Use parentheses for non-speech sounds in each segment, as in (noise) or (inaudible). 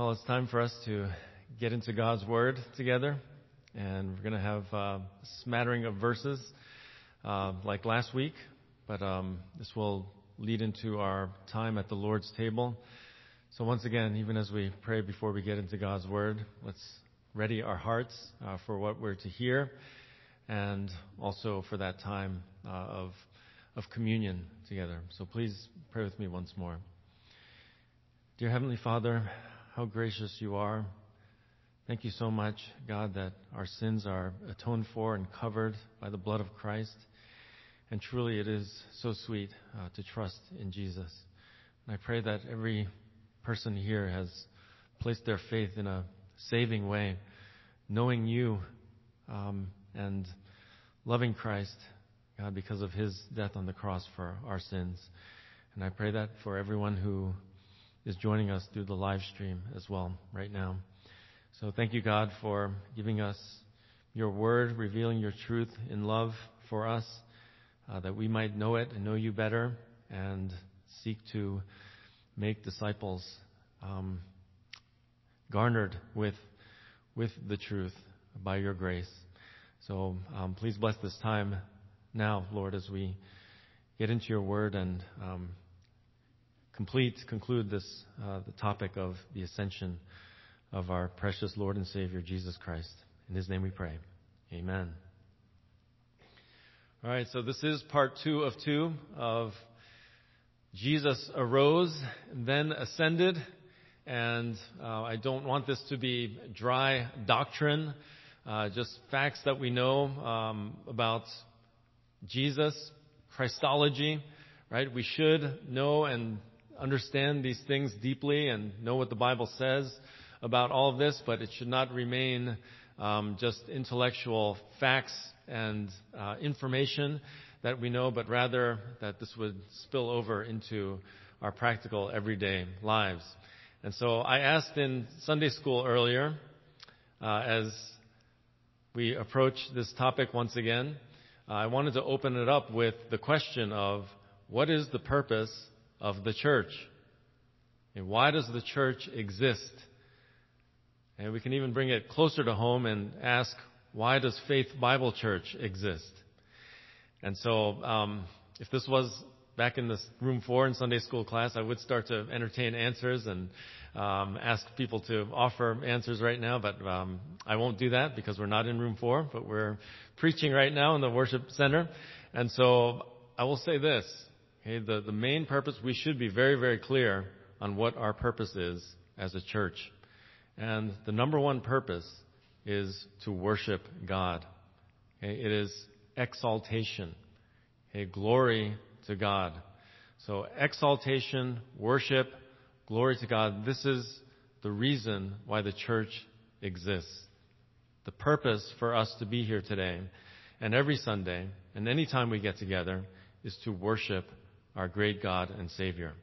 Well, it's time for us to get into God's Word together, and we're going to have uh, a smattering of verses uh, like last week, but um, this will lead into our time at the Lord's table. So, once again, even as we pray before we get into God's Word, let's ready our hearts uh, for what we're to hear and also for that time uh, of, of communion together. So, please pray with me once more. Dear Heavenly Father, how gracious you are. Thank you so much, God, that our sins are atoned for and covered by the blood of Christ. And truly, it is so sweet uh, to trust in Jesus. And I pray that every person here has placed their faith in a saving way, knowing you um, and loving Christ, God, because of his death on the cross for our sins. And I pray that for everyone who is joining us through the live stream as well right now. So thank you, God, for giving us your word, revealing your truth in love for us, uh, that we might know it and know you better and seek to make disciples um, garnered with, with the truth by your grace. So um, please bless this time now, Lord, as we get into your word and um, complete, conclude this, uh, the topic of the ascension of our precious Lord and Savior, Jesus Christ. In His name we pray. Amen. All right, so this is part two of two of Jesus arose, then ascended, and uh, I don't want this to be dry doctrine, uh, just facts that we know um, about Jesus, Christology, right? We should know and understand these things deeply and know what the Bible says about all of this, but it should not remain um, just intellectual facts and uh, information that we know, but rather that this would spill over into our practical everyday lives. And so I asked in Sunday school earlier, uh, as we approach this topic once again, uh, I wanted to open it up with the question of what is the purpose of the church. And why does the church exist? And we can even bring it closer to home and ask, why does Faith Bible Church exist? And so, um, if this was back in this room four in Sunday school class, I would start to entertain answers and um, ask people to offer answers right now, but um, I won't do that because we're not in room four, but we're preaching right now in the worship center. And so I will say this. Okay, the, the main purpose, we should be very, very clear on what our purpose is as a church. And the number one purpose is to worship God. Okay, it is exaltation. Okay, glory to God. So exaltation, worship, glory to God. This is the reason why the church exists. The purpose for us to be here today and every Sunday and any time we get together is to worship our great God and Savior.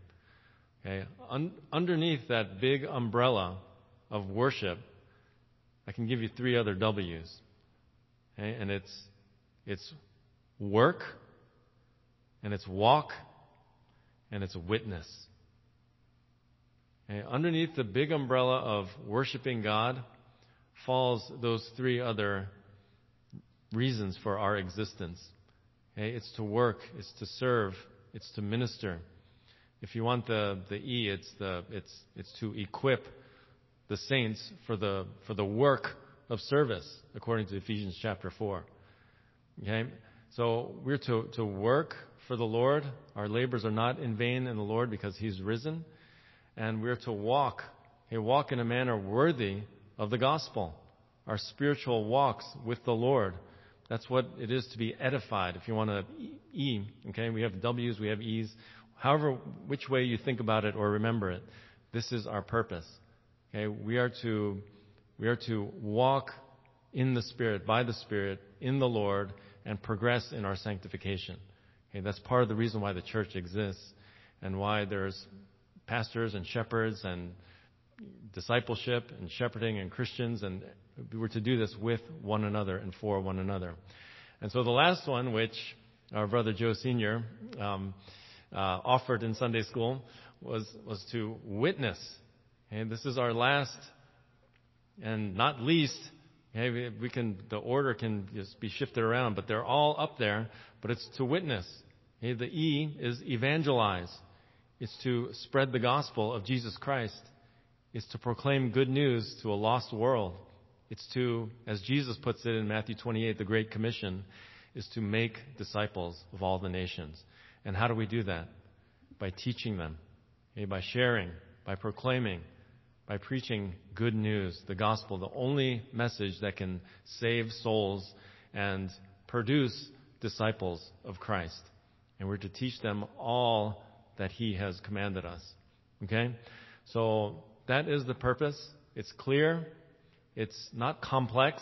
Okay? Un- underneath that big umbrella of worship, I can give you three other W's. Okay? And it's, it's work, and it's walk, and it's witness. Okay? Underneath the big umbrella of worshiping God falls those three other reasons for our existence. Okay? It's to work, it's to serve, it's to minister. If you want the, the E, it's, the, it's, it's to equip the saints for the, for the work of service, according to Ephesians chapter 4. Okay? So we're to, to work for the Lord. Our labors are not in vain in the Lord because He's risen. And we're to walk, okay, walk in a manner worthy of the gospel. Our spiritual walks with the Lord. That's what it is to be edified. If you want to E, okay, we have W's, we have E's. However, which way you think about it or remember it, this is our purpose. Okay, we are to we are to walk in the Spirit, by the Spirit, in the Lord, and progress in our sanctification. Okay, that's part of the reason why the church exists and why there's pastors and shepherds and discipleship and shepherding and Christians and we were to do this with one another and for one another. And so the last one, which our brother Joe Sr. Um, uh, offered in Sunday school, was, was to witness. Okay, this is our last and not least. Okay, we, we can the order can just be shifted around, but they're all up there. But it's to witness. Okay, the E is evangelize. It's to spread the gospel of Jesus Christ. It's to proclaim good news to a lost world. It's to, as Jesus puts it in Matthew 28, the Great Commission, is to make disciples of all the nations. And how do we do that? By teaching them, okay, by sharing, by proclaiming, by preaching good news, the gospel, the only message that can save souls and produce disciples of Christ. And we're to teach them all that He has commanded us. Okay? So that is the purpose. It's clear. It's not complex.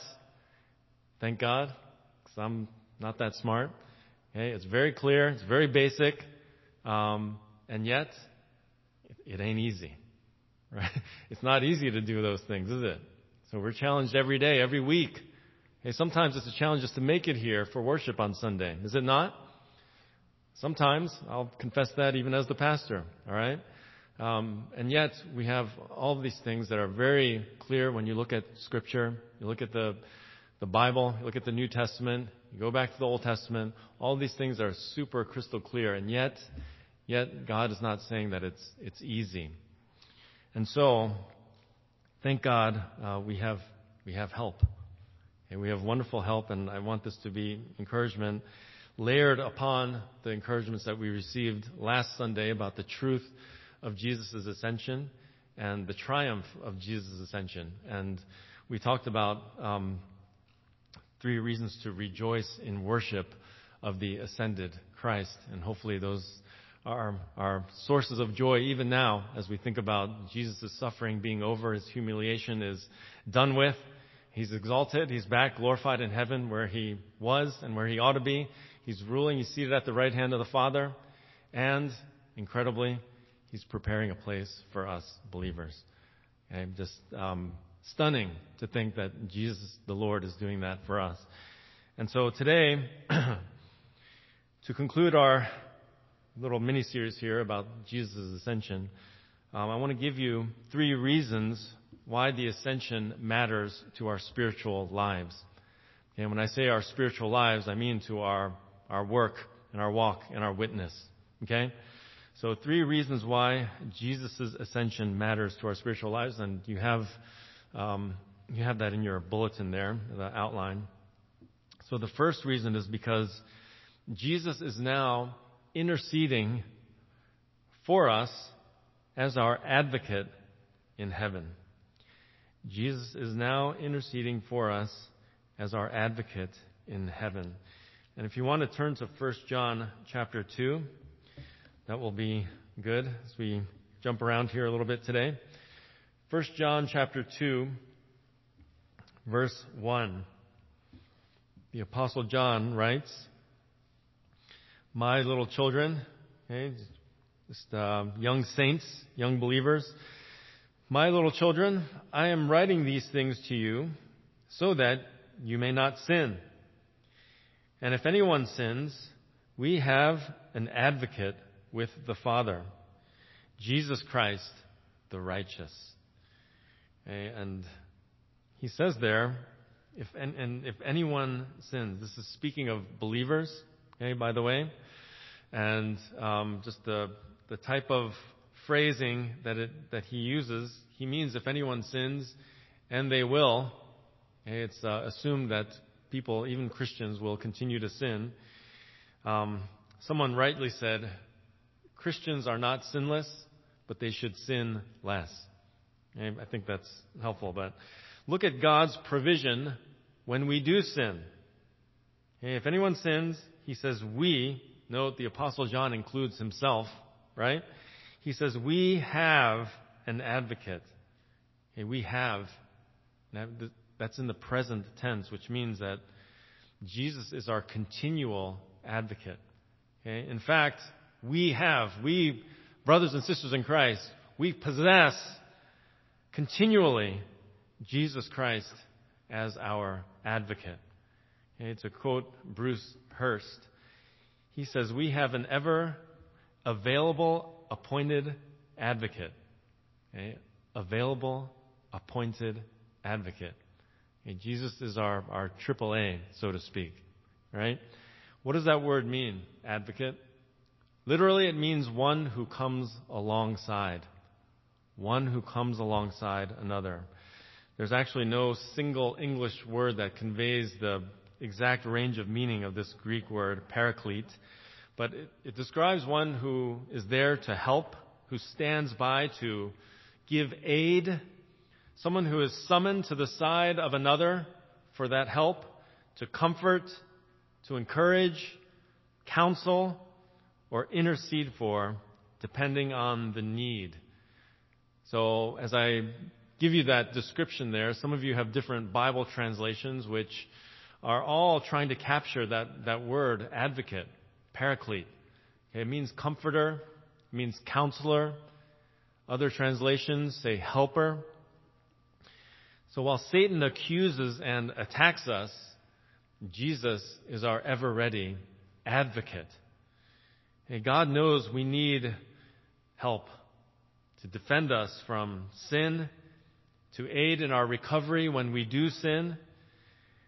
Thank God, because I'm not that smart. Okay? It's very clear. It's very basic. Um, and yet, it, it ain't easy. (laughs) Right? It's not easy to do those things, is it? So we're challenged every day, every week. Hey, sometimes it's a challenge just to make it here for worship on Sunday. Is it not? Sometimes, I'll confess that even as the pastor, alright? Um, and yet, we have all these things that are very clear when you look at Scripture, you look at the, the Bible, you look at the New Testament, you go back to the Old Testament, all these things are super crystal clear, and yet, yet God is not saying that it's, it's easy. And so, thank God, uh, we have, we have help. And we have wonderful help, and I want this to be encouragement layered upon the encouragements that we received last Sunday about the truth of Jesus' ascension and the triumph of Jesus' ascension. And we talked about um, three reasons to rejoice in worship of the ascended Christ. And hopefully those are, are sources of joy even now as we think about Jesus' suffering being over, his humiliation is done with. He's exalted. He's back glorified in heaven where he was and where he ought to be. He's ruling. He's seated at the right hand of the Father. And incredibly, He's preparing a place for us believers. Okay? Just um, stunning to think that Jesus, the Lord, is doing that for us. And so today, (clears throat) to conclude our little mini series here about Jesus' ascension, um, I want to give you three reasons why the ascension matters to our spiritual lives. And when I say our spiritual lives, I mean to our our work and our walk and our witness. Okay? So three reasons why Jesus' ascension matters to our spiritual lives, and you have um, you have that in your bulletin there, the outline. So the first reason is because Jesus is now interceding for us as our advocate in heaven. Jesus is now interceding for us as our advocate in heaven. And if you want to turn to 1 John chapter 2, that will be good as we jump around here a little bit today. 1 John chapter 2, verse 1. The apostle John writes, My little children, okay, just uh, young saints, young believers, my little children, I am writing these things to you so that you may not sin. And if anyone sins, we have an advocate with the Father, Jesus Christ, the righteous. Okay, and he says there, if and, and, if anyone sins, this is speaking of believers, okay, by the way, and um, just the the type of phrasing that it that he uses, he means if anyone sins, and they will. Okay, it's uh, assumed that people, even Christians, will continue to sin. Um, someone rightly said, Christians are not sinless, but they should sin less. I think that's helpful. But look at God's provision when we do sin. If anyone sins, he says we, note the Apostle John includes himself, right? He says we have an advocate. We have. That's in the present tense, which means that Jesus is our continual advocate. In fact, we have, we, brothers and sisters in Christ, we possess continually Jesus Christ as our advocate. Okay? To quote Bruce Hurst, he says, We have an ever available appointed advocate. Okay? available, appointed advocate. Okay, Jesus is our, our AAA, so to speak. Right? What does that word mean, advocate? Literally, it means one who comes alongside. One who comes alongside another. There's actually no single English word that conveys the exact range of meaning of this Greek word, paraclete, but it, it describes one who is there to help, who stands by to give aid, someone who is summoned to the side of another for that help, to comfort, to encourage, counsel, or intercede for, depending on the need. So as I give you that description there, some of you have different Bible translations which are all trying to capture that, that word, advocate, paraclete. Okay, it means comforter, it means counselor. Other translations say helper. So while Satan accuses and attacks us, Jesus is our ever ready advocate. And God knows we need help to defend us from sin, to aid in our recovery when we do sin.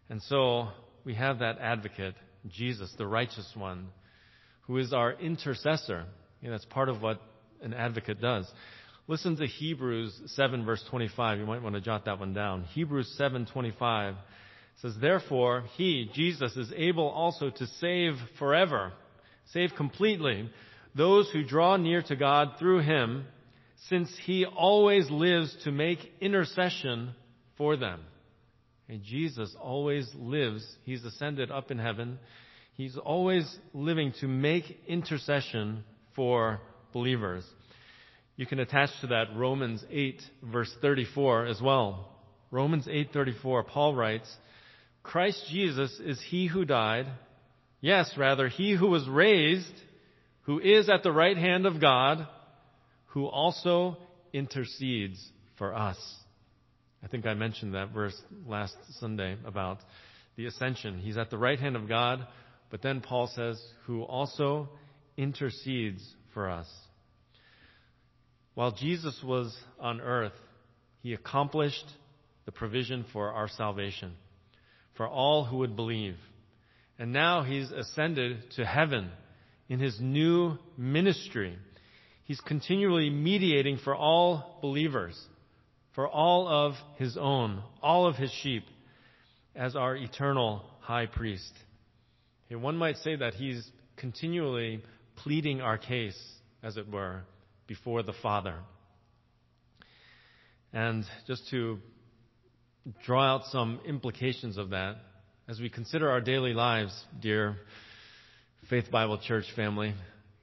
And so we have that advocate, Jesus, the righteous one, who is our intercessor. And that's part of what an advocate does. Listen to Hebrews 7 verse 25. You might want to jot that one down. Hebrews 7:25 says, "Therefore he, Jesus, is able also to save forever, save completely those who draw near to God through him, since he always lives to make intercession for them." And Jesus always lives. He's ascended up in heaven. He's always living to make intercession for believers. You can attach to that Romans 8 verse 34 as well. Romans 8:34 Paul writes, Christ Jesus is he who died, yes, rather he who was raised, who is at the right hand of God, who also intercedes for us. I think I mentioned that verse last Sunday about the ascension. He's at the right hand of God, but then Paul says, who also intercedes for us. While Jesus was on earth, he accomplished the provision for our salvation, for all who would believe. And now he's ascended to heaven in his new ministry. He's continually mediating for all believers, for all of his own, all of his sheep, as our eternal high priest. And one might say that he's continually pleading our case, as it were, before the Father. And just to draw out some implications of that, as we consider our daily lives, dear Faith Bible Church family,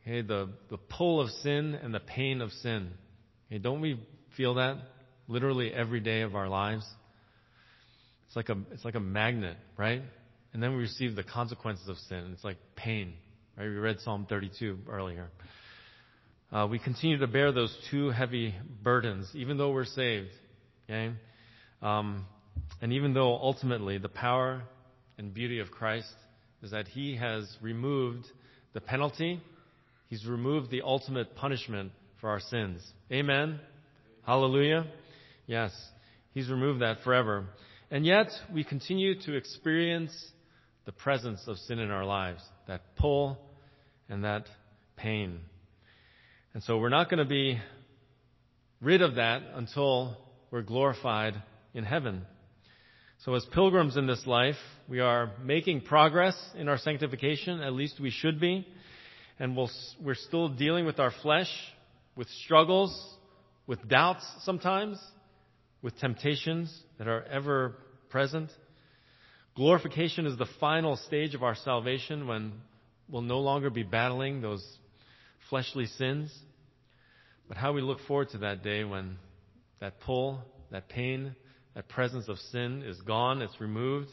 okay, the, the pull of sin and the pain of sin. Okay, don't we feel that literally every day of our lives? It's like a, it's like a magnet, right? And then we receive the consequences of sin. It's like pain, right? We read Psalm 32 earlier. Uh, we continue to bear those two heavy burdens, even though we're saved. Okay? Um, and even though ultimately the power and beauty of Christ is that He has removed the penalty, He's removed the ultimate punishment for our sins. Amen? Hallelujah? Yes. He's removed that forever. And yet, we continue to experience the presence of sin in our lives, that pull and that pain. And so we're not going to be rid of that until we're glorified in heaven. So as pilgrims in this life, we are making progress in our sanctification, at least we should be. And we we are still dealing with our flesh, with struggles, with doubts sometimes, with temptations that are ever present. Glorification is the final stage of our salvation when we'll no longer be battling those fleshly sins. But how we look forward to that day when that pull, that pain, that presence of sin is gone, it's removed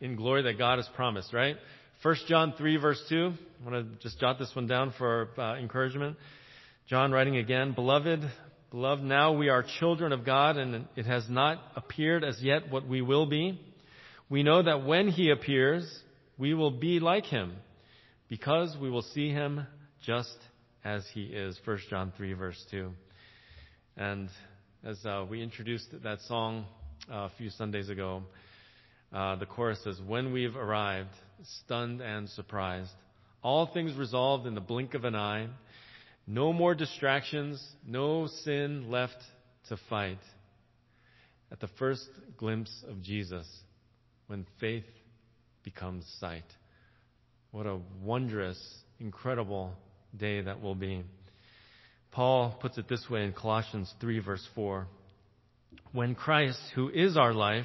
in glory that God has promised, right? 1 John 3 verse 2. I want to just jot this one down for uh, encouragement. John writing again, Beloved, beloved, now we are children of God and it has not appeared as yet what we will be. We know that when he appears, we will be like him because we will see him just as he is. 1 John 3 verse 2. And as uh, we introduced that song a few Sundays ago. Uh, the chorus says, When we've arrived, stunned and surprised, all things resolved in the blink of an eye, no more distractions, no sin left to fight. At the first glimpse of Jesus, when faith becomes sight. What a wondrous, incredible day that will be. Paul puts it this way in Colossians 3 verse 4. When Christ, who is our life,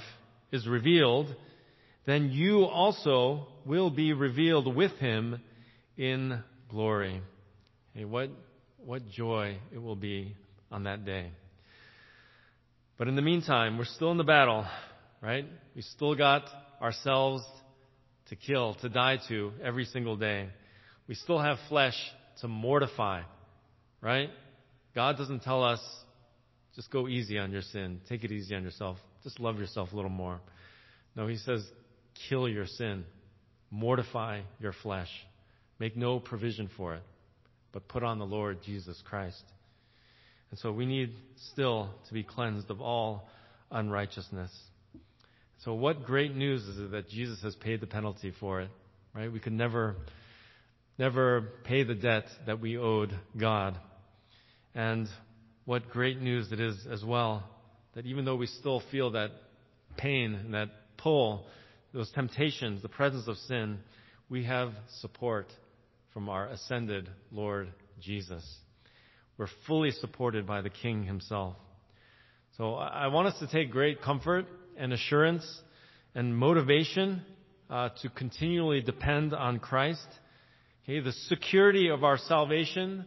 is revealed, then you also will be revealed with him in glory. Hey, what, what joy it will be on that day. But in the meantime, we're still in the battle, right? We still got ourselves to kill, to die to every single day. We still have flesh to mortify, right? God doesn't tell us, just go easy on your sin. Take it easy on yourself. Just love yourself a little more. No, He says, kill your sin. Mortify your flesh. Make no provision for it, but put on the Lord Jesus Christ. And so we need still to be cleansed of all unrighteousness. So what great news is it that Jesus has paid the penalty for it, right? We could never, never pay the debt that we owed God. And what great news it is as well that even though we still feel that pain and that pull, those temptations, the presence of sin, we have support from our ascended Lord Jesus. We're fully supported by the King himself. So I want us to take great comfort and assurance and motivation uh, to continually depend on Christ. Okay, the security of our salvation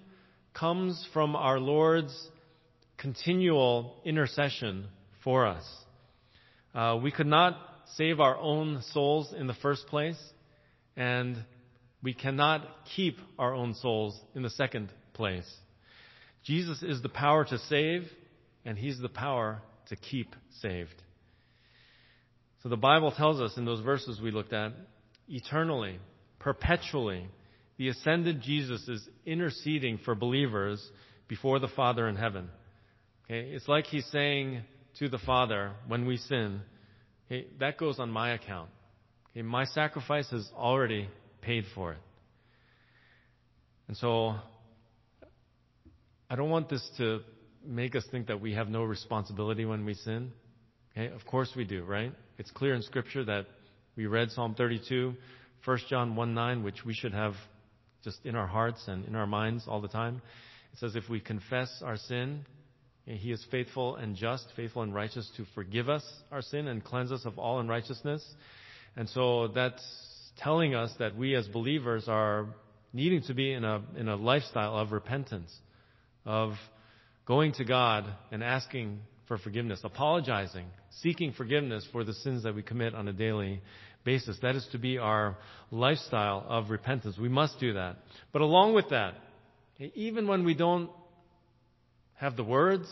comes from our Lord's continual intercession for us. Uh, we could not save our own souls in the first place, and we cannot keep our own souls in the second place. Jesus is the power to save, and He's the power to keep saved. So the Bible tells us in those verses we looked at, eternally, perpetually, the ascended Jesus is interceding for believers before the Father in heaven. Okay? It's like he's saying to the Father when we sin, that goes on my account. Okay, my sacrifice has already paid for it. And so I don't want this to make us think that we have no responsibility when we sin. Okay? Of course we do, right? It's clear in Scripture that we read Psalm 32, 1 John 1 9, which we should have just in our hearts and in our minds all the time. It says, if we confess our sin, he is faithful and just, faithful and righteous to forgive us our sin and cleanse us of all unrighteousness. And so that's telling us that we as believers are needing to be in a, in a lifestyle of repentance, of going to God and asking for forgiveness, apologizing, seeking forgiveness for the sins that we commit on a daily basis. That is to be our lifestyle of repentance. We must do that. But along with that, even when we don't have the words,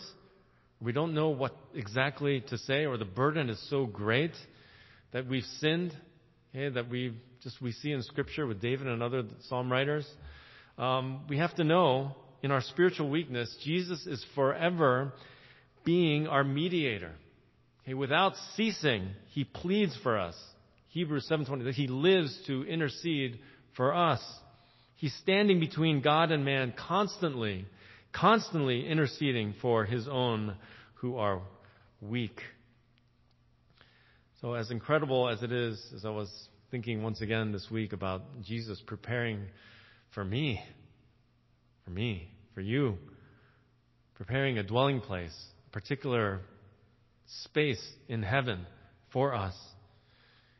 we don't know what exactly to say, or the burden is so great that we've sinned, okay, that we just we see in Scripture with David and other psalm writers. Um, we have to know in our spiritual weakness, Jesus is forever being our mediator. Okay, without ceasing, he pleads for us. Hebrews 7:20 that he lives to intercede for us. He's standing between God and man constantly, constantly interceding for his own who are weak. So as incredible as it is, as I was thinking once again this week about Jesus preparing for me, for me, for you, preparing a dwelling place, a particular space in heaven for us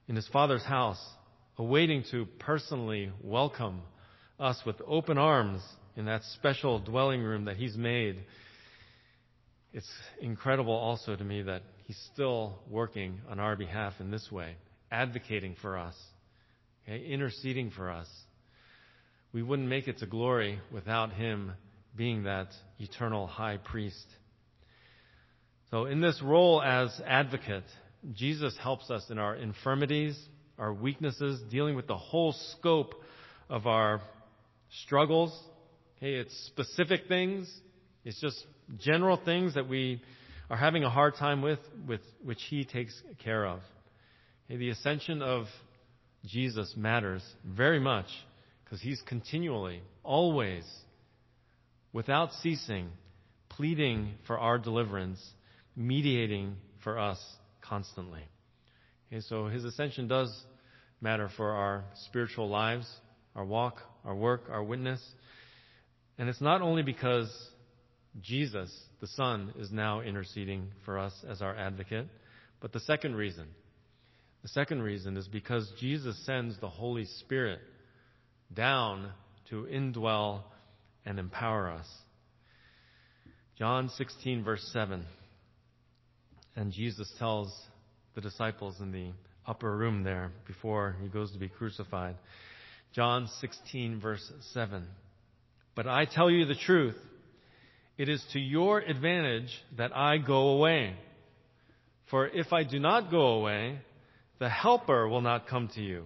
in his Father's house, awaiting to personally welcome us with open arms in that special dwelling room that he's made. It's incredible also to me that he's still working on our behalf in this way, advocating for us, okay, interceding for us. We wouldn't make it to glory without him being that eternal high priest. So in this role as advocate, Jesus helps us in our infirmities, our weaknesses, dealing with the whole scope of our struggles. Okay, it's specific things. It's just general things that we are having a hard time with, with which He takes care of. Okay, the ascension of Jesus matters very much because He's continually, always, without ceasing, pleading for our deliverance, mediating for us constantly. Okay, so His ascension does matter for our spiritual lives, our walk, our work, our witness. And it's not only because Jesus, the Son, is now interceding for us as our advocate, but the second reason. The second reason is because Jesus sends the Holy Spirit down to indwell and empower us. John 16, verse 7. And Jesus tells the disciples in the upper room there before he goes to be crucified. John 16, verse 7. But I tell you the truth. It is to your advantage that I go away. For if I do not go away, the Helper will not come to you.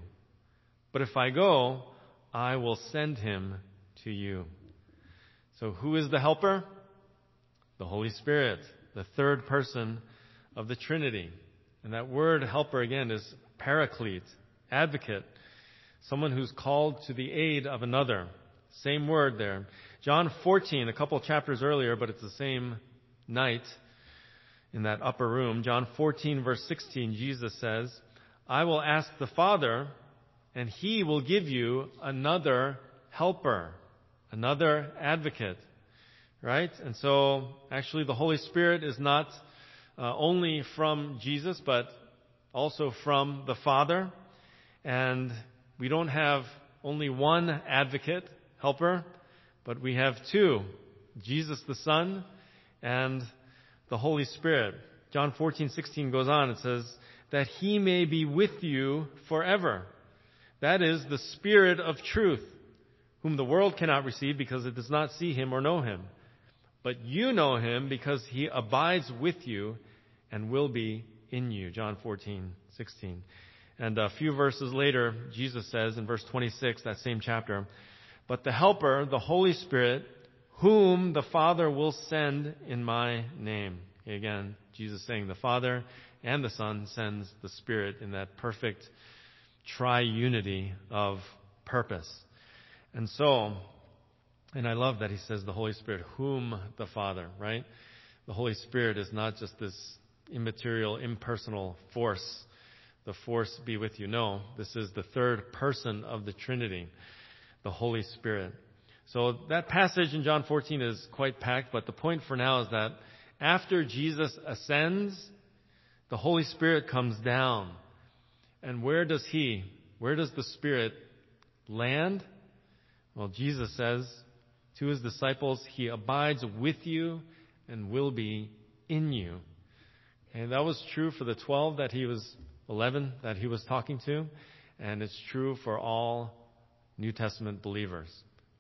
But if I go, I will send him to you. So who is the Helper? The Holy Spirit, the third person of the Trinity. And that word helper again is paraclete, advocate, someone who's called to the aid of another. Same word there. John 14, a couple chapters earlier, but it's the same night in that upper room. John 14 verse 16, Jesus says, I will ask the Father, and he will give you another helper, another advocate. Right? And so, actually, the Holy Spirit is not uh, only from Jesus, but also from the Father. And we don't have only one advocate, helper, but we have two Jesus the Son and the Holy Spirit. John 14:16 goes on. It says, that he may be with you forever. That is the Spirit of truth, whom the world cannot receive because it does not see him or know him. But you know him because he abides with you and will be in you. John 14, 16. And a few verses later, Jesus says in verse 26, that same chapter, But the Helper, the Holy Spirit, whom the Father will send in my name. Again, Jesus saying the Father and the Son sends the Spirit in that perfect triunity of purpose. And so, and I love that he says the Holy Spirit, whom the Father, right? The Holy Spirit is not just this immaterial, impersonal force. The force be with you. No, this is the third person of the Trinity, the Holy Spirit. So that passage in John 14 is quite packed, but the point for now is that after Jesus ascends, the Holy Spirit comes down. And where does He, where does the Spirit land? Well, Jesus says to His disciples, He abides with you and will be in you. And that was true for the 12 that He was, 11 that He was talking to. And it's true for all New Testament believers.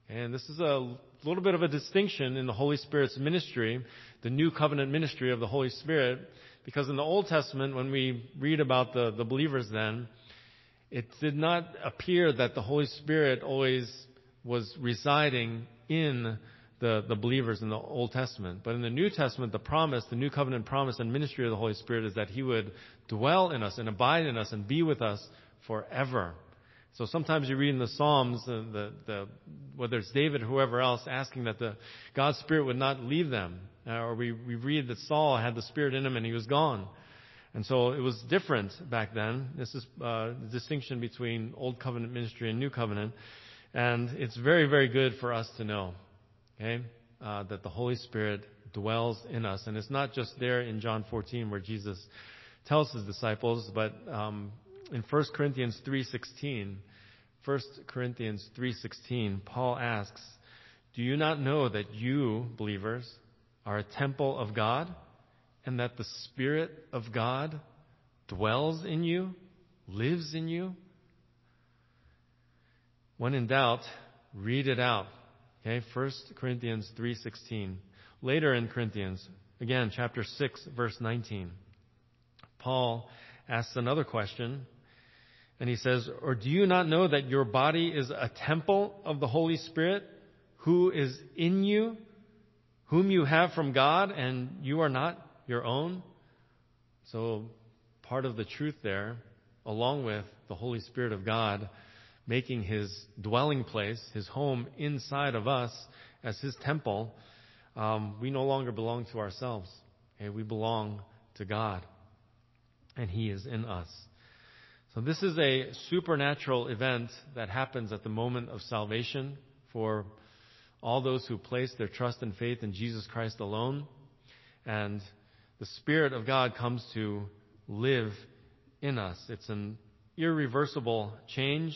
And this is a little bit of a distinction in the Holy Spirit's ministry, the new covenant ministry of the Holy Spirit, because in the Old Testament, when we read about the, the believers then, it did not appear that the Holy Spirit always was residing in the, the believers in the Old Testament. But in the New Testament, the promise, the New Covenant promise and ministry of the Holy Spirit is that He would dwell in us and abide in us and be with us forever. So sometimes you read in the Psalms, uh, the, the, whether it's David or whoever else, asking that the God's Spirit would not leave them. Uh, or we, we read that Saul had the Spirit in him and he was gone. And so it was different back then. This is uh, the distinction between Old Covenant ministry and New Covenant. And it's very, very good for us to know, okay, uh, that the Holy Spirit dwells in us. And it's not just there in John 14 where Jesus tells his disciples, but um, in 1 Corinthians 3:16, 1 Corinthians 3:16, Paul asks, "Do you not know that you, believers, are a temple of God and that the spirit of God dwells in you, lives in you?" When in doubt, read it out. Okay? 1 Corinthians 3:16. Later in Corinthians, again, chapter 6, verse 19. Paul asks another question and he says, Or do you not know that your body is a temple of the Holy Spirit who is in you, whom you have from God, and you are not your own. So part of the truth there, along with the Holy Spirit of God making his dwelling place, his home inside of us as his temple, um, we no longer belong to ourselves. Okay? We belong to God. And he is in us. So this is a supernatural event that happens at the moment of salvation for all those who place their trust and faith in Jesus Christ alone. And the Spirit of God comes to live in us. It's an irreversible change.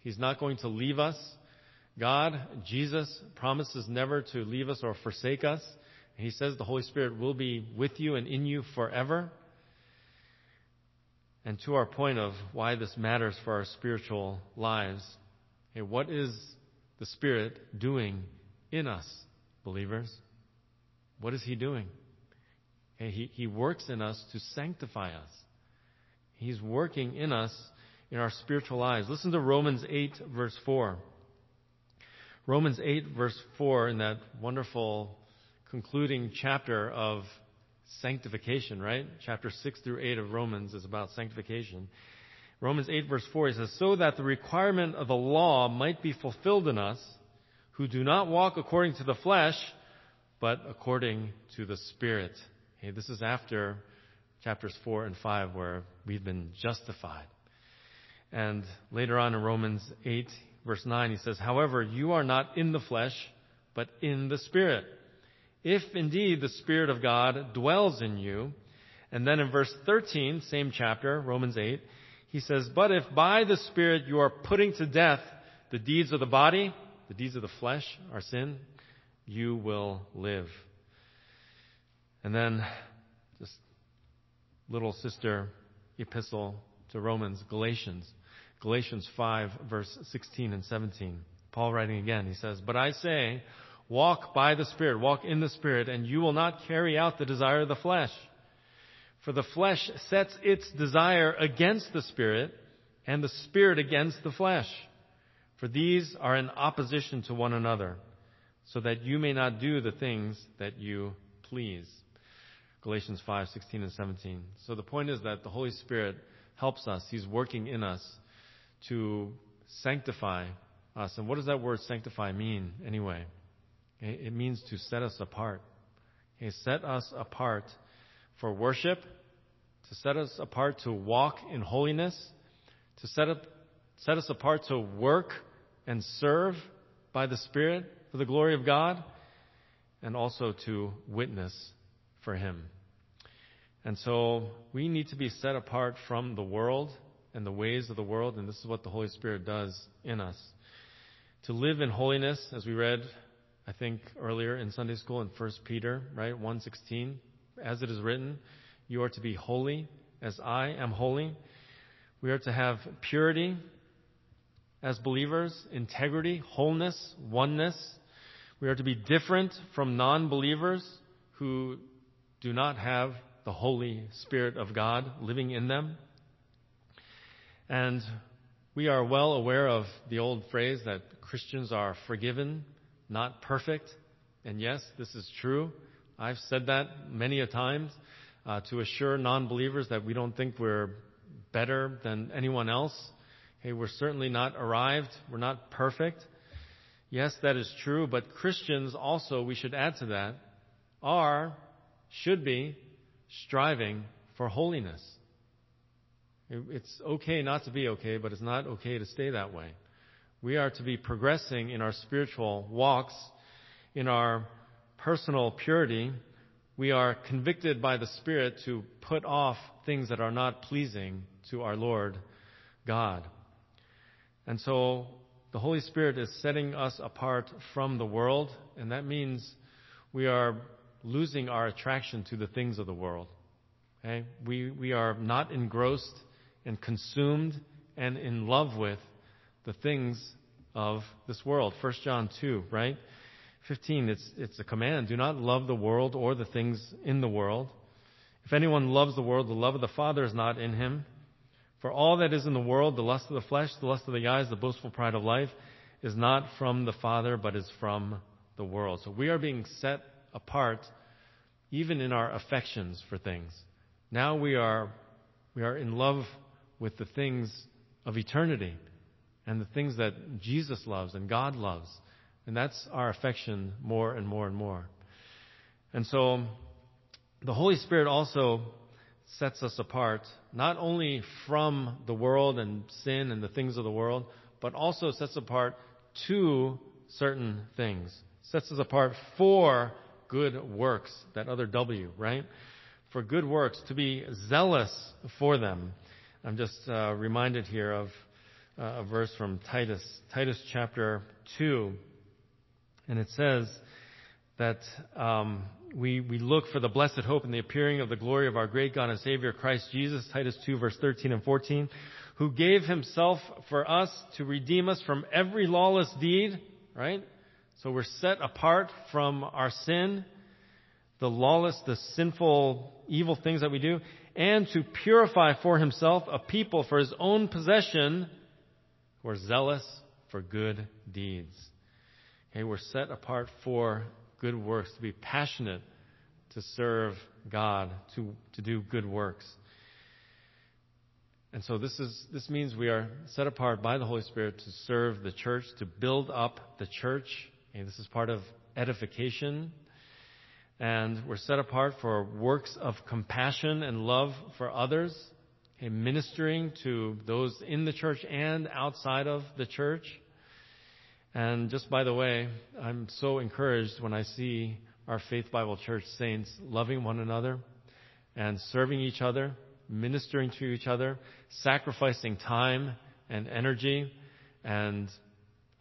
He's not going to leave us. God, Jesus, promises never to leave us or forsake us. He says the Holy Spirit will be with you and in you forever. And to our point of why this matters for our spiritual lives, hey, what is the Spirit doing in us, believers? What is He doing? Hey, he, he works in us to sanctify us. He's working in us in our spiritual lives. Listen to Romans 8, verse 4. Romans 8, verse 4, in that wonderful concluding chapter of sanctification, right? Chapter 6 through 8 of Romans is about sanctification. Romans 8 verse 4, he says, So that the requirement of the law might be fulfilled in us, who do not walk according to the flesh, but according to the Spirit. Okay, this is after chapters 4 and 5 where we've been justified. And later on in Romans 8 verse 9, he says, However, you are not in the flesh, but in the Spirit if indeed the Spirit of God dwells in you. And then in verse 13, same chapter, Romans 8, he says, But if by the Spirit you are putting to death the deeds of the body, the deeds of the flesh, our sin, you will live. And then, just little sister epistle to Romans, Galatians. Galatians 5, verse 16 and 17. Paul writing again, he says, But I say, Walk by the Spirit, walk in the Spirit, and you will not carry out the desire of the flesh. For the flesh sets its desire against the Spirit, and the Spirit against the flesh. For these are in opposition to one another, so that you may not do the things that you please. Galatians 5, 16 and 17. So the point is that the Holy Spirit helps us. He's working in us to sanctify us. And what does that word sanctify mean anyway? It means to set us apart. He set us apart for worship, to set us apart to walk in holiness, to set, up, set us apart to work and serve by the Spirit for the glory of God, and also to witness for Him. And so we need to be set apart from the world and the ways of the world, and this is what the Holy Spirit does in us. To live in holiness, as we read I think earlier in Sunday school in 1 Peter, right, 116, as it is written, you are to be holy as I am holy. We are to have purity as believers, integrity, wholeness, oneness. We are to be different from non-believers who do not have the Holy Spirit of God living in them. And we are well aware of the old phrase that Christians are forgiven not perfect. And yes, this is true. I've said that many a times uh, to assure non-believers that we don't think we're better than anyone else. Hey, we're certainly not arrived. We're not perfect. Yes, that is true, but Christians also, we should add to that, are, should be, striving for holiness. It's okay not to be okay, but it's not okay to stay that way. We are to be progressing in our spiritual walks, in our personal purity. We are convicted by the Spirit to put off things that are not pleasing to our Lord God. And so the Holy Spirit is setting us apart from the world, and that means we are losing our attraction to the things of the world. Okay? We, we are not engrossed and consumed and in love with the things of this world. 1 John 2, right? 15, it's, it's a command. Do not love the world or the things in the world. If anyone loves the world, the love of the Father is not in him. For all that is in the world, the lust of the flesh, the lust of the eyes, the boastful pride of life, is not from the Father, but is from the world. So we are being set apart even in our affections for things. Now we are, we are in love with the things of eternity and the things that Jesus loves and God loves. And that's our affection more and more and more. And so the Holy Spirit also sets us apart, not only from the world and sin and the things of the world, but also sets apart to certain things. Sets us apart for good works, that other W, right? For good works, to be zealous for them. I'm just uh, reminded here of uh, a verse from Titus, Titus chapter 2. And it says that um, we, we look for the blessed hope and the appearing of the glory of our great God and Savior Christ Jesus, Titus 2 verse 13 and 14, who gave himself for us to redeem us from every lawless deed, right? So we're set apart from our sin, the lawless, the sinful, evil things that we do, and to purify for himself a people for his own possession who are zealous for good deeds. Okay, we're set apart for good works, to be passionate to serve God, to, to do good works. And so this is this means we are set apart by the Holy Spirit to serve the church, to build up the church. Okay, this is part of edification. And we're set apart for works of compassion and love for others, ministering to those in the church and outside of the church. And just by the way, I'm so encouraged when I see our Faith Bible Church saints loving one another and serving each other, ministering to each other, sacrificing time and energy. And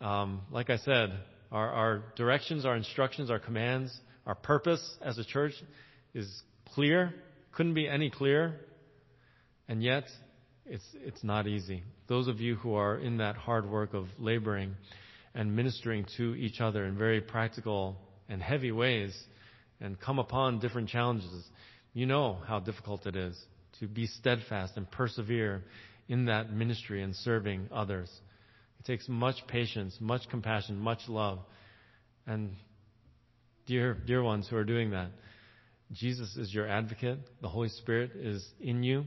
um, like I said, our, our directions, our instructions, our commands, our purpose as a church is clear. Couldn't be any clearer. And yet, it's, it's not easy. Those of you who are in that hard work of laboring, and ministering to each other in very practical and heavy ways and come upon different challenges, you know how difficult it is to be steadfast and persevere in that ministry and serving others. It takes much patience, much compassion, much love. And dear, dear ones who are doing that, Jesus is your advocate. The Holy Spirit is in you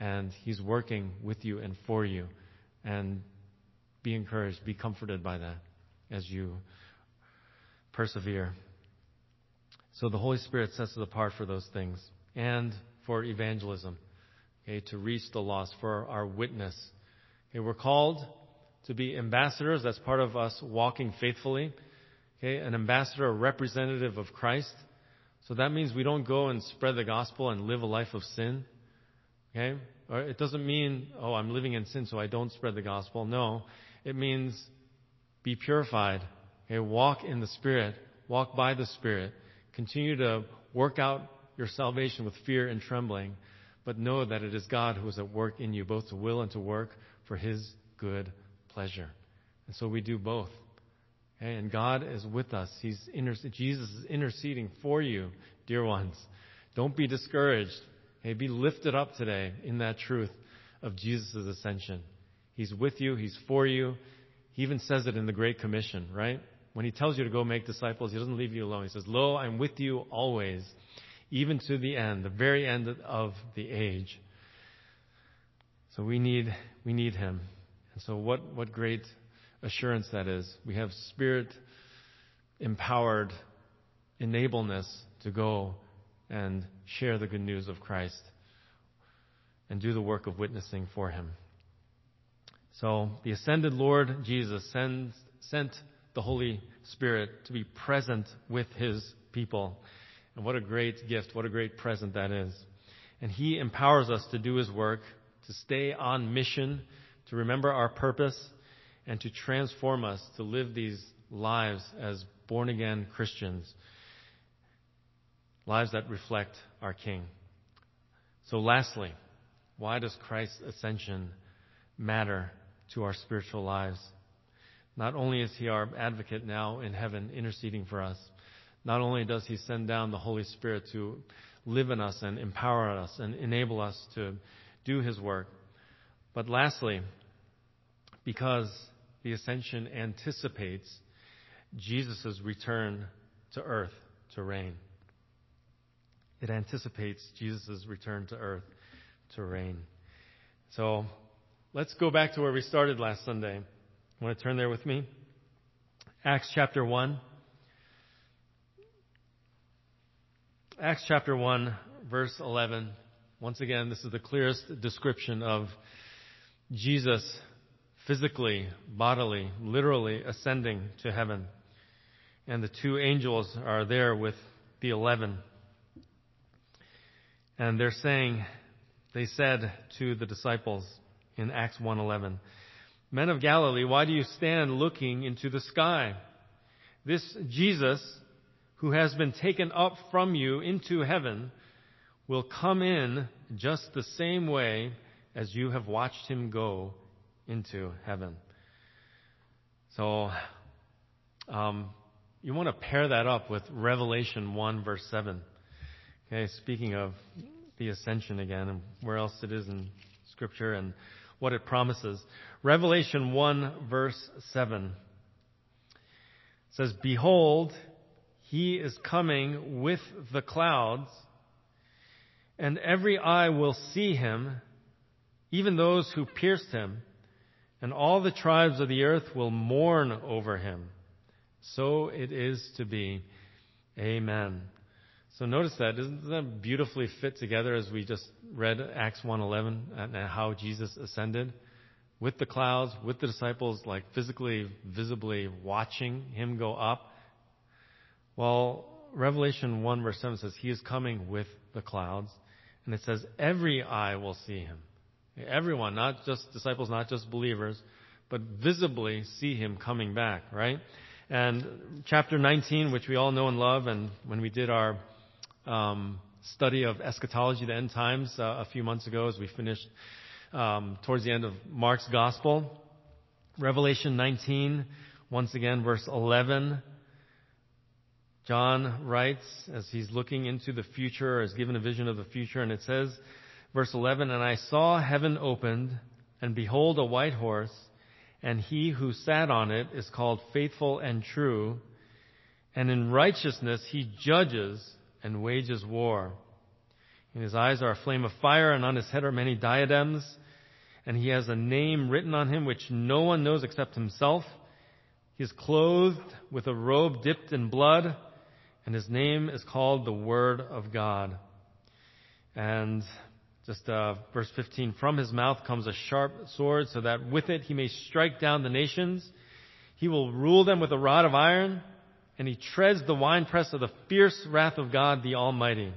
and He's working with you and for you. And be encouraged, be comforted by that as you persevere. So the Holy Spirit sets us apart for those things and for evangelism, okay, to reach the lost, for our witness. Okay, we're called to be ambassadors. That's part of us walking faithfully. Okay, an ambassador, a representative of Christ. So that means we don't go and spread the gospel and live a life of sin. Okay? Or it doesn't mean, oh, I'm living in sin, so I don't spread the gospel. No. It means be purified. Okay, walk in the Spirit. Walk by the Spirit. Continue to work out your salvation with fear and trembling, but know that it is God who is at work in you, both to will and to work for His good pleasure. And so we do both. Okay, and God is with us. He's inter- Jesus is interceding for you, dear ones. Don't be discouraged. Okay, be lifted up today in that truth of Jesus' ascension. He's with you. He's for you. He even says it in the Great Commission, right? When he tells you to go make disciples, he doesn't leave you alone. He says, Lo, I'm with you always, even to the end, the very end of the age. So we need, we need him. And so what, what great assurance that is. We have spirit empowered enableness to go and share the good news of Christ and do the work of witnessing for him. So the ascended Lord Jesus sends, sent the Holy Spirit to be present with his people. And what a great gift, what a great present that is. And he empowers us to do his work, to stay on mission, to remember our purpose, and to transform us to live these lives as born again Christians. Lives that reflect our King. So lastly, why does Christ's ascension matter to our spiritual lives. Not only is He our advocate now in heaven interceding for us, not only does He send down the Holy Spirit to live in us and empower us and enable us to do His work, but lastly, because the ascension anticipates Jesus' return to earth to reign. It anticipates Jesus' return to earth to reign. So let's go back to where we started last Sunday. Want to turn there with me? Acts chapter 1. Acts chapter 1, verse 11. Once again, this is the clearest description of Jesus physically, bodily, literally ascending to heaven. And the two angels are there with the eleven. And they're saying, they said to the disciples in Acts 1:11, Men of Galilee, why do you stand looking into the sky? This Jesus, who has been taken up from you into heaven, will come in just the same way as you have watched him go into heaven. So, um, you want to pair that up with Revelation 1 verse 7. Okay, speaking of the ascension again and where else it is in scripture and what it promises. Revelation 1 verse 7 says, Behold, he is coming with the clouds and every eye will see him, even those who pierced him, and all the tribes of the earth will mourn over him. So it is to be. Amen. So notice that. Doesn't that beautifully fit together as we just read Acts 1.11 and how Jesus ascended? With the clouds, with the disciples, like physically, visibly watching him go up. Well, Revelation 1 verse 7 says, He is coming with the clouds. And it says, every eye will see him. Everyone, not just disciples, not just believers, but visibly see him coming back, right? And chapter 19, which we all know and love, and when we did our study of eschatology, the end times, uh, a few months ago, as we finished um, towards the end of Mark's gospel, Revelation 19, once again, verse 11 John writes as he's looking into the future, is given a vision of the future, and it says, verse 11, And I saw heaven opened, and behold a white horse, and he who sat on it is called faithful and true, and in righteousness he judges and wages war. In his eyes are a flame of fire, and on his head are many diadems, and he has a name written on him which no one knows except himself. He is clothed with a robe dipped in blood, and his name is called the Word of God. And just uh, verse 15, from his mouth comes a sharp sword, so that with it he may strike down the nations. He will rule them with a rod of iron, and he treads the winepress of the fierce wrath of God the Almighty.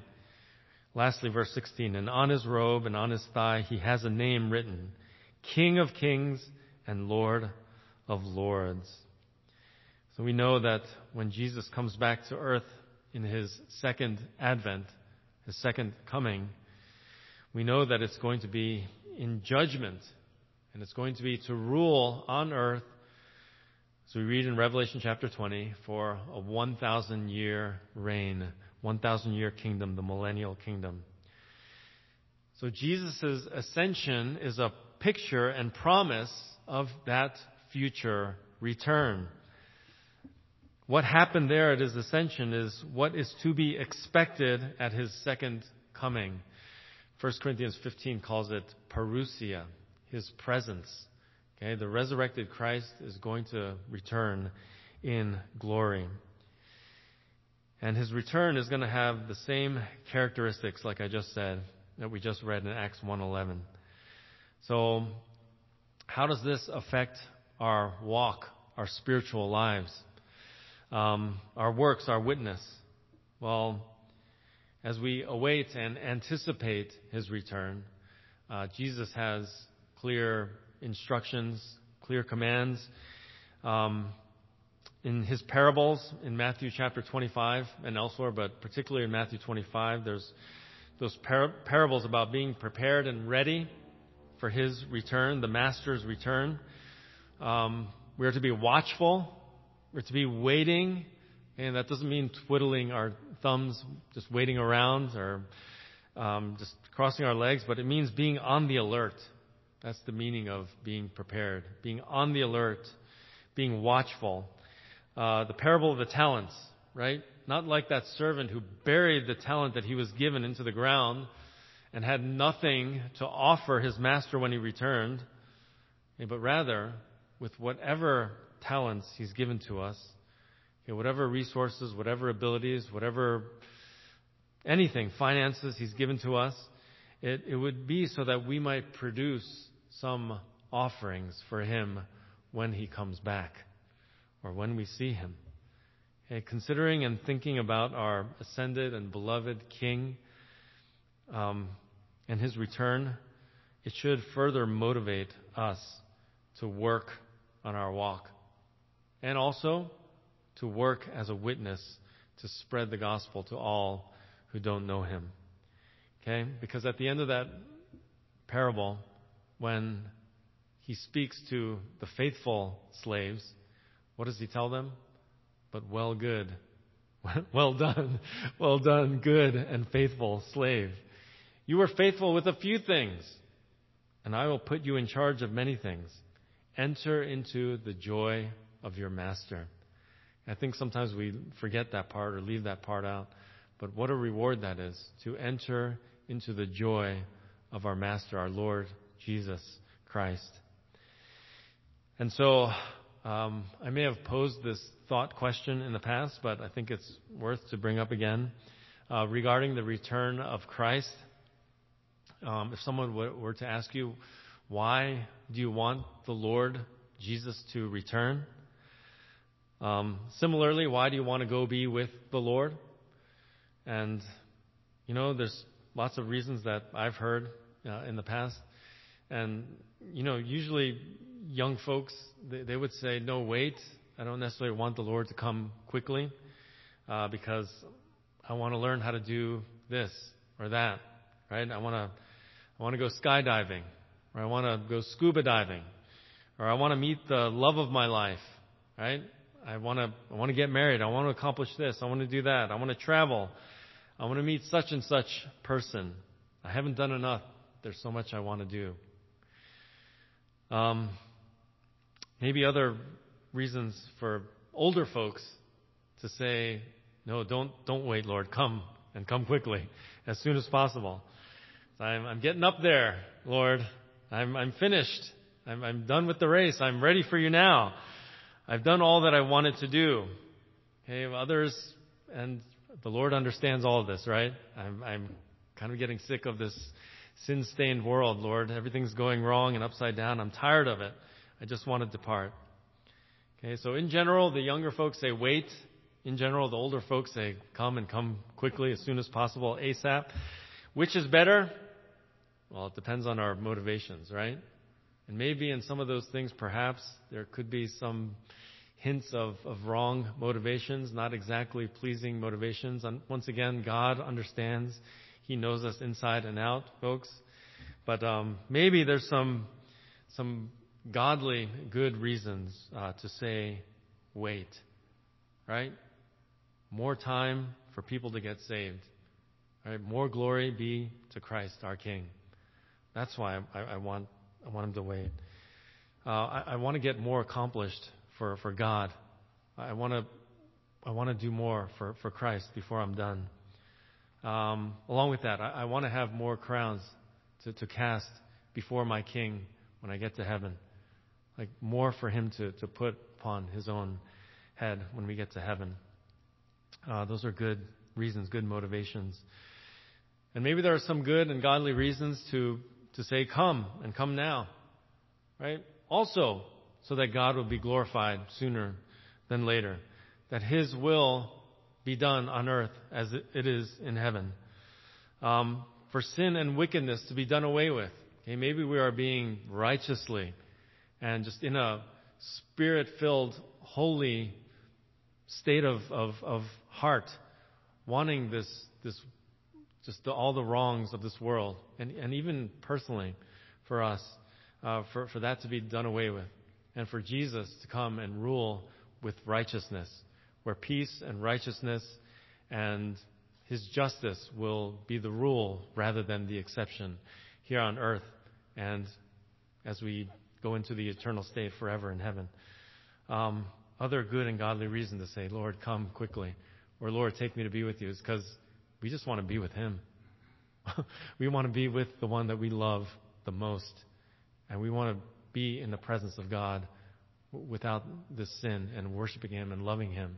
Lastly, verse 16, and on his robe and on his thigh he has a name written, King of Kings and Lord of Lords. So we know that when Jesus comes back to earth, in his second advent, his second coming, we know that it's going to be in judgment, and it's going to be to rule on earth. So we read in Revelation chapter 20 for a 1,000 year reign, 1,000 year kingdom, the millennial kingdom. So Jesus' ascension is a picture and promise of that future return. What happened there at his ascension is what is to be expected at his second coming. 1 Corinthians 15 calls it parousia, his presence. Okay, the resurrected Christ is going to return in glory. And his return is going to have the same characteristics, like I just said, that we just read in Acts 1.11. So, how does this affect our walk, our spiritual lives? um, our works, our witness? Well, as we await and anticipate his return, uh, Jesus has clear instructions, clear commands. Um, in his parables in Matthew chapter 25 and elsewhere, but particularly in Matthew 25, there's those par- parables about being prepared and ready for his return, the master's return. Um, we are to be watchful we're to be waiting, and that doesn't mean twiddling our thumbs, just waiting around or um, just crossing our legs, but it means being on the alert. That's the meaning of being prepared, being on the alert, being watchful. Uh, the parable of the talents, right? not like that servant who buried the talent that he was given into the ground and had nothing to offer his master when he returned, but rather with whatever talents he's given to us, whatever resources, whatever abilities, whatever anything, finances he's given to us, it, it would be so that we might produce some offerings for him when he comes back or when we see him. Okay, considering and thinking about our ascended and beloved King um, and his return, it should further motivate us to work on our walk and also to work as a witness to spread the gospel to all who don't know him. Okay? Because at the end of that parable, when he speaks to the faithful slaves, what does he tell them? But well good. (laughs) Well done. Well done, good and faithful slave. You were faithful with a few things, and I will put you in charge of many things. Enter into the joy of your master. I think sometimes we forget that part or leave that part out. But what a reward that is to enter into the joy of our Master, our Lord Jesus Christ. And so, um, I may have posed this thought question in the past, but I think it's worth to bring up again uh, regarding the return of Christ. Um, if someone were to ask you, why do you want the Lord Jesus to return? Um, similarly, why do you want to go be with the Lord? And, you know, there's lots of reasons that I've heard uh, in the past. And, you know, usually young folks, they, they, would say, no, wait. I don't necessarily want the Lord to come quickly uh, because I want to learn how to do this or that, right? I want to, I want to go skydiving or I want to go scuba diving or I want to meet the love of my life, right? I want to, I want to get married. I want to accomplish this. I want to do that. I want to travel. I want to meet such and such person. I haven't done enough. There's so much I want to do. Um, maybe other reasons for older folks to say, no, don't, don't wait, Lord. Come and come quickly as soon as possible. I'm, I'm getting up there, Lord. I'm, I'm finished. I'm, I'm done with the race. I'm ready for you now. I've done all that I wanted to do. Okay, others, and the Lord understands all of this, right? I'm, I'm kind of getting sick of this sin stained world, Lord. Everything's going wrong and upside down. I'm tired of it. I just want to depart. Okay, so in general, the younger folks say wait. In general, the older folks say come and come quickly as soon as possible, ASAP. Which is better? Well, it depends on our motivations, right? And maybe in some of those things, perhaps there could be some hints of, of wrong motivations, not exactly pleasing motivations. And once again, God understands. He knows us inside and out, folks. But um, maybe there's some some godly, good reasons uh, to say, wait, right? More time for people to get saved. Right? More glory be to Christ, our King. That's why I, I want I want him to wait. Uh, I, I want to get more accomplished for, for God. I want to I want to do more for, for Christ before I'm done. Um, along with that, I, I want to have more crowns to, to cast before my King when I get to heaven. Like more for him to, to put upon his own head when we get to heaven. Uh, those are good reasons, good motivations. And maybe there are some good and godly reasons to, to say, come and come now. Right? Also, so that God will be glorified sooner than later, that His will be done on earth as it is in heaven. Um, for sin and wickedness to be done away with. Okay, maybe we are being righteously and just in a spirit filled, holy state of, of, of heart, wanting this, this just the, all the wrongs of this world, and, and even personally for us, uh, for, for that to be done away with and for Jesus to come and rule with righteousness, where peace and righteousness and his justice will be the rule rather than the exception here on earth and as we go into the eternal state forever in heaven. Um, other good and godly reason to say, Lord, come quickly. or Lord, take me to be with you, is because we just want to be with Him. (laughs) we want to be with the one that we love the most. And we want to be in the presence of God without this sin and worshiping Him and loving Him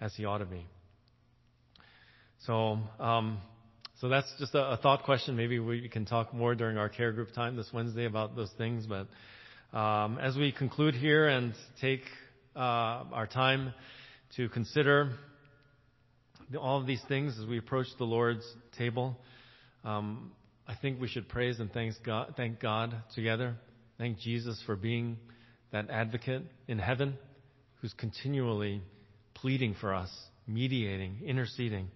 as He ought to be. So, um, so that's just a, a, thought question. Maybe we can talk more during our care group time this Wednesday about those things. But um, as we conclude here and take uh, our time to consider all of these things as we approach the Lord's table, um, I think we should praise and thank God, thank God together Thank Jesus for being that advocate in heaven who's continually pleading for us, mediating, interceding.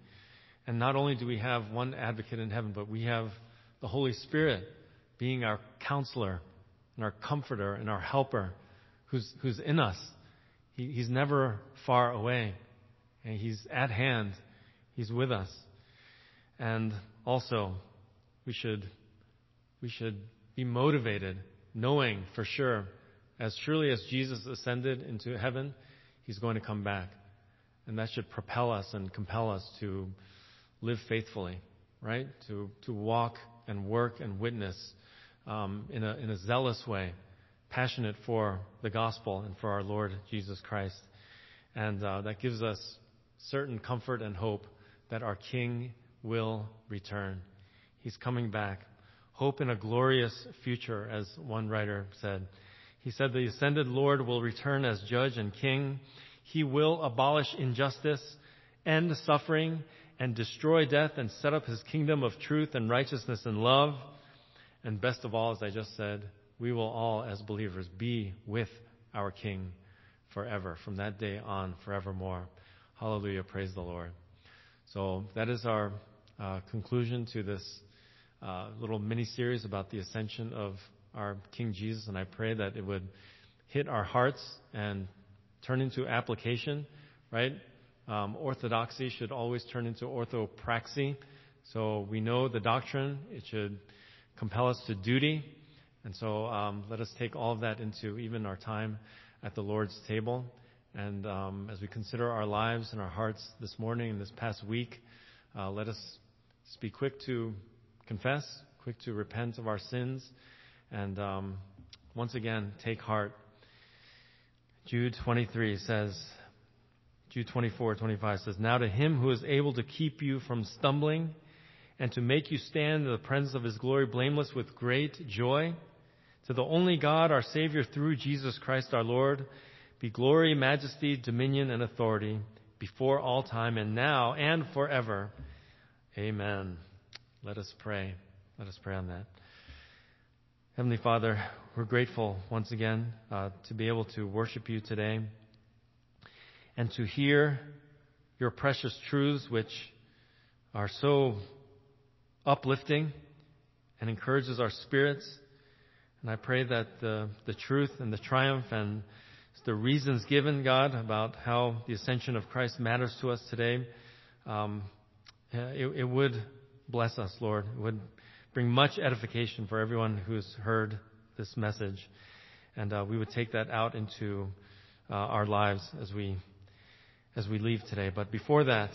And not only do we have one advocate in heaven, but we have the Holy Spirit being our counselor and our comforter and our helper who's, who's in us. He, he's never far away. And he's at hand. He's with us. And also, we should, we should be motivated knowing for sure, as surely as Jesus ascended into heaven, he's going to come back. And that should propel us and compel us to live faithfully, right? To, to walk and work and witness um, in, a, in a zealous way, passionate for the gospel and for our Lord Jesus Christ. And uh, that gives us certain comfort and hope that our King will return. He's coming back hope in a glorious future, as one writer said. He said, The ascended Lord will return as judge and king. He will abolish injustice, end suffering, and destroy death and set up his kingdom of truth and righteousness and love. And best of all, as I just said, we will all, as believers, be with our King forever, from that day on, forevermore. Hallelujah. Praise the Lord. So that is our uh, conclusion to this uh, little mini series about the ascension of our King Jesus, and I pray that it would hit our hearts and turn into application, right? Um, orthodoxy should always turn into orthopraxy. So we know the doctrine, it should compel us to duty. And so um, let us take all of that into even our time at the Lord's table. And um, as we consider our lives and our hearts this morning and this past week, uh, let us be quick to confess, quick to repent of our sins, and um, once again, take heart. Jude 23 says, Jude 24, 25 says, Now to him who is able to keep you from stumbling and to make you stand in the presence of his glory blameless with great joy, to the only God, our Savior, through Jesus Christ our Lord, be glory, majesty, dominion, and authority before all time and now and forever. Amen. Let us pray. Let us pray on that. Heavenly Father, we're grateful once again uh, to be able to worship you today and to hear your precious truths, which are so uplifting and encourages our spirits. And I pray that the, the truth and the triumph and the reasons given, God, about how the ascension of Christ matters to us today, um, it, it would bless us, Lord. It would bring much edification for everyone who's heard this message. And uh, we would take that out into uh, our lives as we, as we leave today. But before that,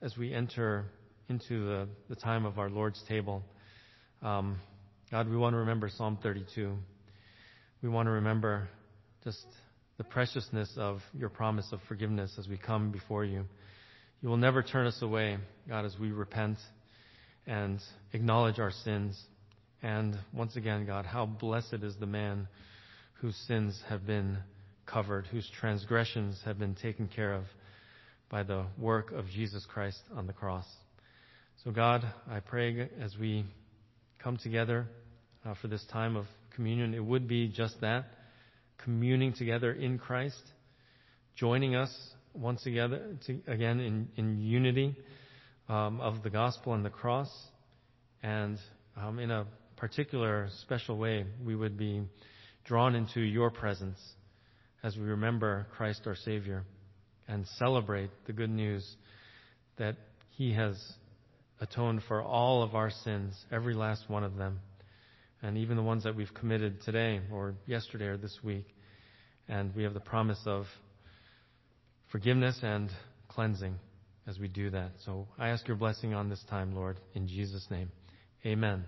as we enter into the, the time of our Lord's table, um, God, we want to remember Psalm 32. We want to remember just the preciousness of your promise of forgiveness as we come before you. You will never turn us away, God, as we repent and acknowledge our sins. And once again, God, how blessed is the man whose sins have been covered, whose transgressions have been taken care of by the work of Jesus Christ on the cross. So, God, I pray as we come together uh, for this time of communion, it would be just that communing together in Christ, joining us once together, to, again in, in unity um, of the gospel and the cross. And um, in a particular special way, we would be drawn into your presence as we remember Christ our Savior and celebrate the good news that He has atoned for all of our sins, every last one of them, and even the ones that we've committed today or yesterday or this week. And we have the promise of forgiveness and cleansing as we do that. So I ask your blessing on this time, Lord, in Jesus' name. Amen.